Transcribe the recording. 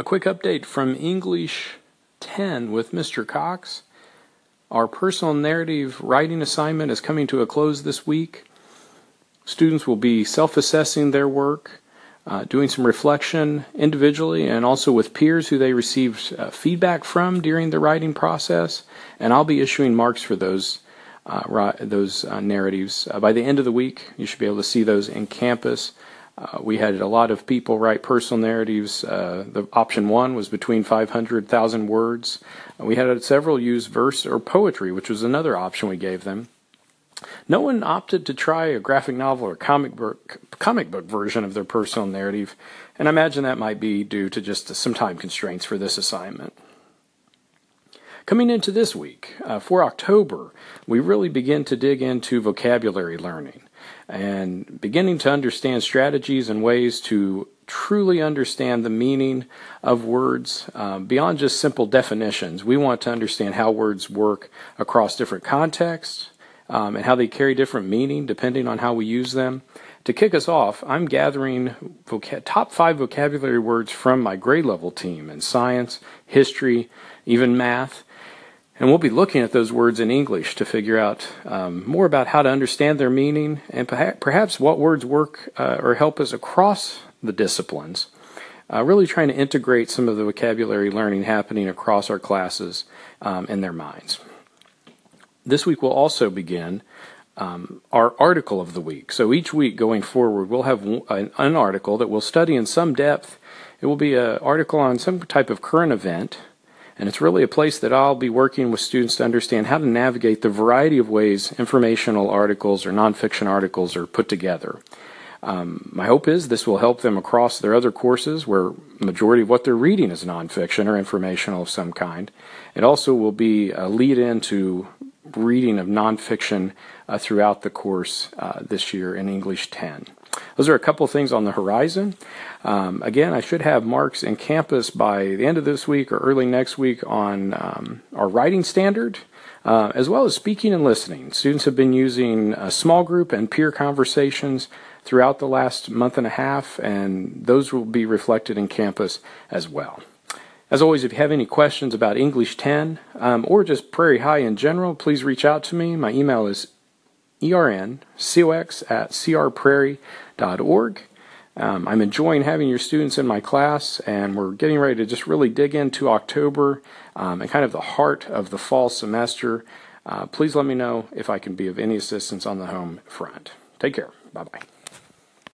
A quick update from English 10 with Mr. Cox. Our personal narrative writing assignment is coming to a close this week. Students will be self assessing their work, uh, doing some reflection individually and also with peers who they received uh, feedback from during the writing process. And I'll be issuing marks for those. Uh, those uh, narratives. Uh, by the end of the week, you should be able to see those in campus. Uh, we had a lot of people write personal narratives. Uh, the option one was between 500,000 words. Uh, we had several use verse or poetry, which was another option we gave them. No one opted to try a graphic novel or comic book, comic book version of their personal narrative, and I imagine that might be due to just some time constraints for this assignment. Coming into this week, uh, for October, we really begin to dig into vocabulary learning and beginning to understand strategies and ways to truly understand the meaning of words uh, beyond just simple definitions. We want to understand how words work across different contexts um, and how they carry different meaning depending on how we use them. To kick us off, I'm gathering voca- top five vocabulary words from my grade level team in science, history, even math. And we'll be looking at those words in English to figure out um, more about how to understand their meaning and perhaps what words work uh, or help us across the disciplines. Uh, really trying to integrate some of the vocabulary learning happening across our classes um, in their minds. This week we'll also begin um, our article of the week. So each week going forward, we'll have an, an article that we'll study in some depth. It will be an article on some type of current event and it's really a place that I'll be working with students to understand how to navigate the variety of ways informational articles or nonfiction articles are put together. Um, my hope is this will help them across their other courses where majority of what they're reading is nonfiction or informational of some kind. It also will be a lead into reading of nonfiction uh, throughout the course uh, this year in English 10. Those are a couple things on the horizon. Um, again, I should have marks in campus by the end of this week or early next week on um, our writing standard. Uh, as well as speaking and listening. Students have been using a small group and peer conversations throughout the last month and a half, and those will be reflected in campus as well. As always, if you have any questions about English 10 um, or just Prairie High in general, please reach out to me. My email is erncox at crprairie.org. Um, I'm enjoying having your students in my class, and we're getting ready to just really dig into October um, and kind of the heart of the fall semester. Uh, please let me know if I can be of any assistance on the home front. Take care. Bye bye.